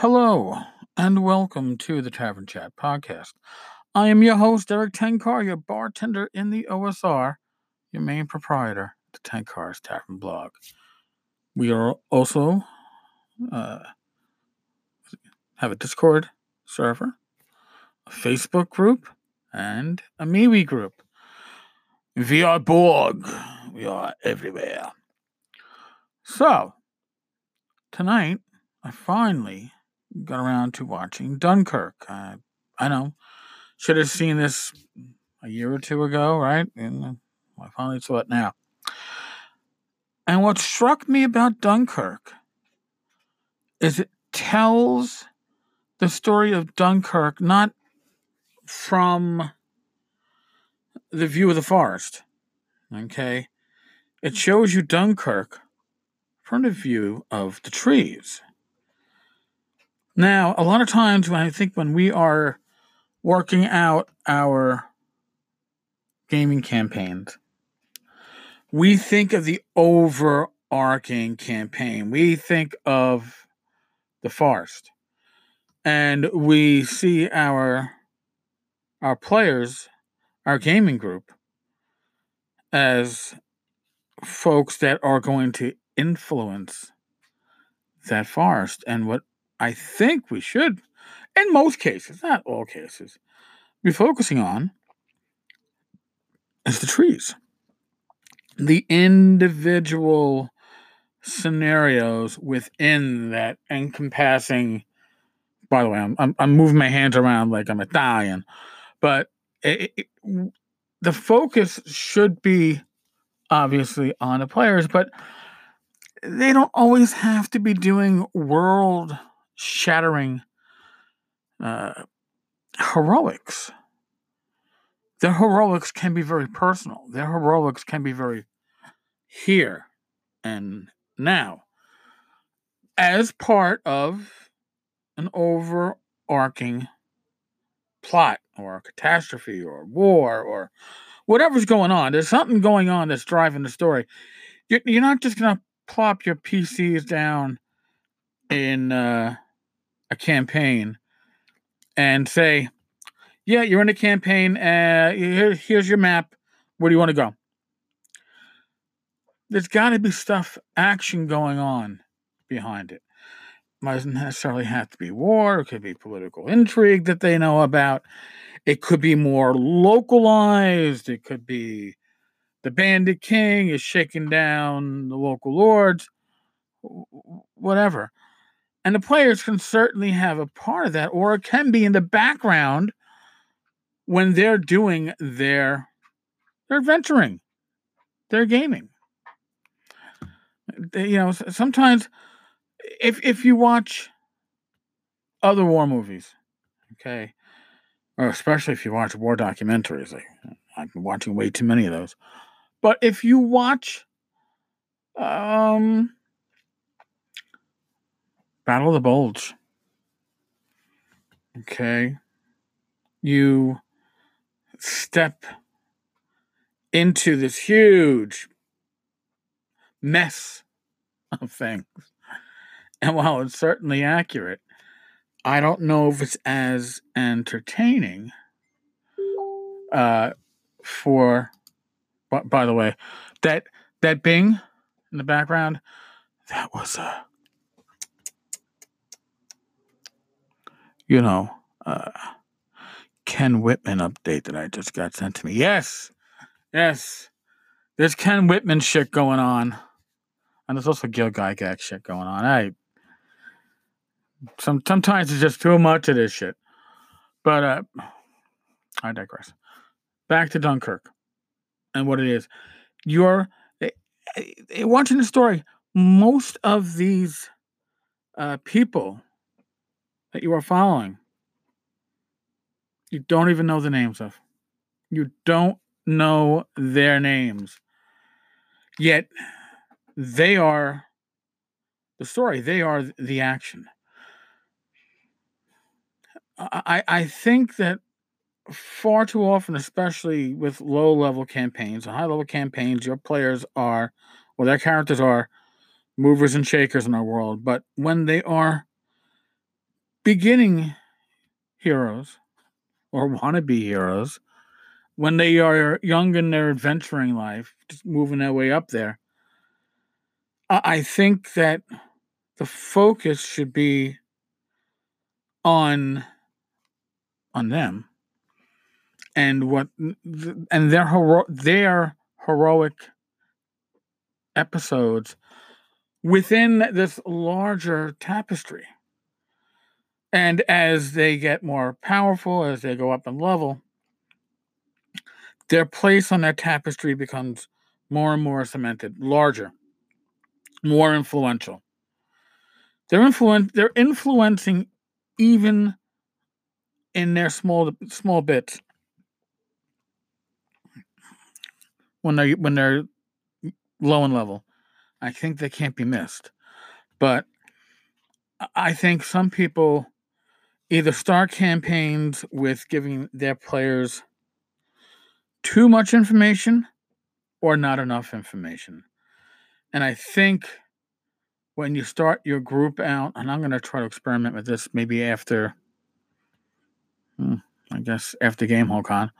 Hello, and welcome to the Tavern Chat podcast. I am your host, Erik Tenkar, your bartender in the OSR, your main proprietor, the Tenkar's Tavern blog. We are also uh, have a Discord server, a Facebook group, and a MeWe group. We are Borg. We are everywhere. So, tonight, I finally got around to watching Dunkirk. Uh, I know, should have seen this a year or two ago, right? And uh, I finally saw it now. And what struck me about Dunkirk is it tells the story of Dunkirk not from the view of the forest. Okay? It shows you Dunkirk from the view of the trees. Now, a lot of times when I think when we are working out our gaming campaigns, we think of the overarching campaign. We think of the forest. And we see our our players, our gaming group, as folks that are going to influence that forest. And what I think we should, in most cases, not all cases, be focusing on is the trees. The individual scenarios within that encompassing. By the way, I'm, I'm, I'm moving my hands around like I'm Italian, but it, it, the focus should be obviously on the players, but they don't always have to be doing world shattering uh, heroics. Their heroics can be very personal. Their heroics can be very here and now as part of an overarching plot or a catastrophe or war or whatever's going on. There's something going on that's driving the story. You're not just going to plop your PCs down in uh, a campaign and say, yeah, you're in a campaign. Uh, here, here's your map. Where do you want to go? There's got to be stuff, action going on behind it. Doesn't necessarily have to be war. It could be political intrigue that they know about. It could be more localized. It could be the bandit king is shaking down the local lords, whatever. And the players can certainly have a part of that, or it can be in the background when they're doing their their adventuring, their gaming. They, you know, sometimes if if you watch other war movies, okay, or especially if you watch war documentaries, like I've been watching way too many of those. But if you watch um Battle of the Bulge. Okay. You step into this huge mess of things. And while it's certainly accurate, I don't know if it's as entertaining uh, for. By, by the way, that that Bing in the background, that was a you know, uh, Ken Whitman update that I just got sent to me. Yes, yes, there's Ken Whitman shit going on, and there's also Gil Gygax shit going on. I some sometimes it's just too much of this shit, but uh, I digress. Back to Dunkirk and what it is. You're eh, eh, watching the story. Most of these uh, people that you are following, you don't even know the names of. You don't know their names. Yet they are the story, they are the action. I, I think that far too often, especially with low level campaigns and high level campaigns, your players are, well, their characters are movers and shakers in our world. But when they are beginning heroes or wannabe heroes when they are young in their adventuring life, just moving their way up there. I think that the focus should be on on them and what and their hero, their heroic episodes within this larger tapestry. And as they get more powerful, as they go up in level, their place on that tapestry becomes more and more cemented, larger, more influential. They're influen- they're influencing even in their small small bits when they when they're low in level. I think they can't be missed. But I think some people either start campaigns with giving their players too much information or not enough information. And I think when you start your group out, and I'm going to try to experiment with this maybe after, hmm, I guess, after Game Gamehole Con,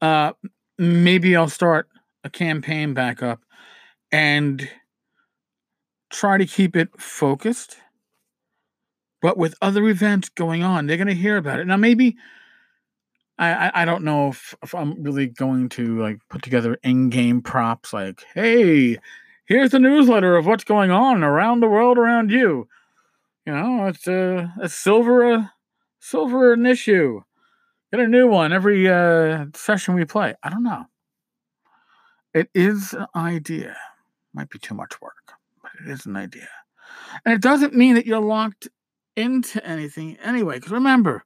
uh, maybe I'll start a campaign back up and try to keep it focused, but with other events going on, they're going to hear about it. Now, maybe I, I, I don't know if, if I'm really going to like put together in-game props like, hey, here's the newsletter of what's going on around the world around you. You know, it's a, a silver a silver an issue. Get a new one every uh, session we play. I don't know. It is an idea. Might be too much work, but it is an idea. And it doesn't mean that you're locked into anything anyway. Because remember,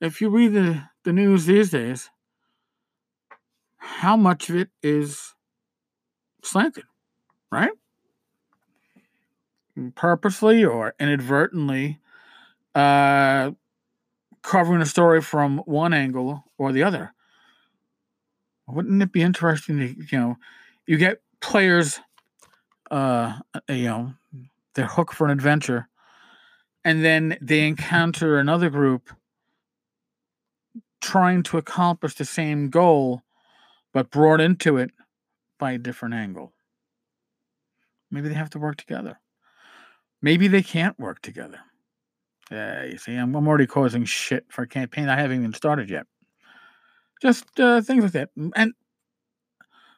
if you read the, the news these days, how much of it is slanted, right? Purposely or inadvertently uh, covering a story from one angle or the other. Wouldn't it be interesting to, you know, you get players, uh, you know, they're hooked for an adventure, and then they encounter another group trying to accomplish the same goal, but brought into it by a different angle. Maybe they have to work together. Maybe they can't work together. Yeah, you see, I'm, I'm already causing shit for a campaign I haven't even started yet. Just uh, things like that. And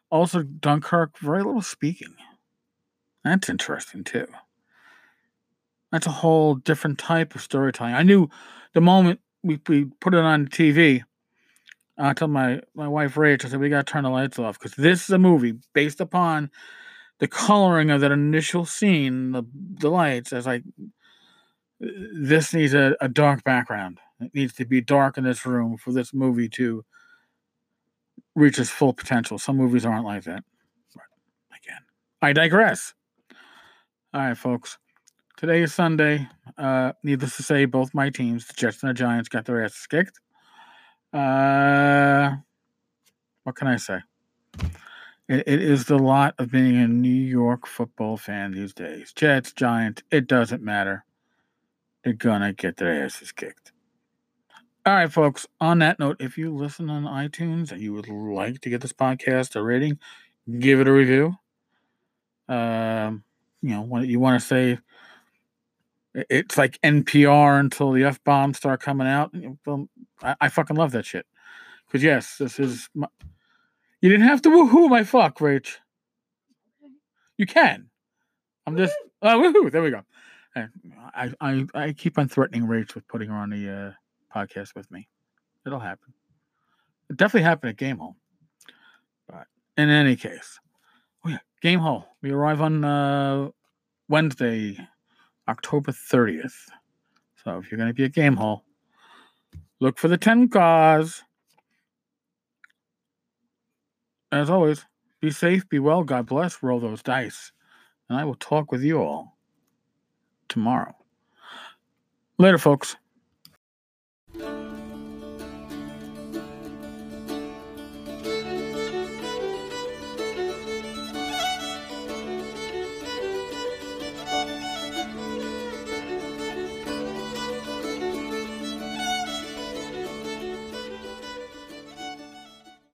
also, Dunkirk, very little speaking. That's interesting too. That's a whole different type of storytelling. I knew the moment we, we put it on TV, uh, I told my, my wife Rachel, I said, we got to turn the lights off because this is a movie based upon the coloring of that initial scene, the, the lights. As like, this needs a, a dark background. It needs to be dark in this room for this movie to reach its full potential. Some movies aren't like that. But again, I digress. All right, folks. Today is Sunday. Uh, needless to say, both my teams, the Jets and the Giants, got their asses kicked. Uh, what can I say? It, it is the lot of being a New York football fan these days. Jets, Giants, it doesn't matter. They're gonna get their asses kicked. All right, folks. On that note, if you listen on iTunes and you would like to get this podcast a rating, give it a review. Um, you know, what you want to say, it's like NPR until the f bombs start coming out. I, I fucking love that shit. Because yes, this is. My, you didn't have to woohoo my fuck, Rach. You can. I'm just. Oh, woohoo! There we go. I I I keep on threatening Rach with putting her on the. Uh, podcast with me. It'll happen. It definitely happened at Gamehole. But in any case, oh yeah, Gamehole. We arrive on uh, Wednesday, October 30th. So if you're going to be at hall, look for the Tenkars. As always, be safe, be well, God bless, roll those dice. And I will talk with you all tomorrow. Later, folks.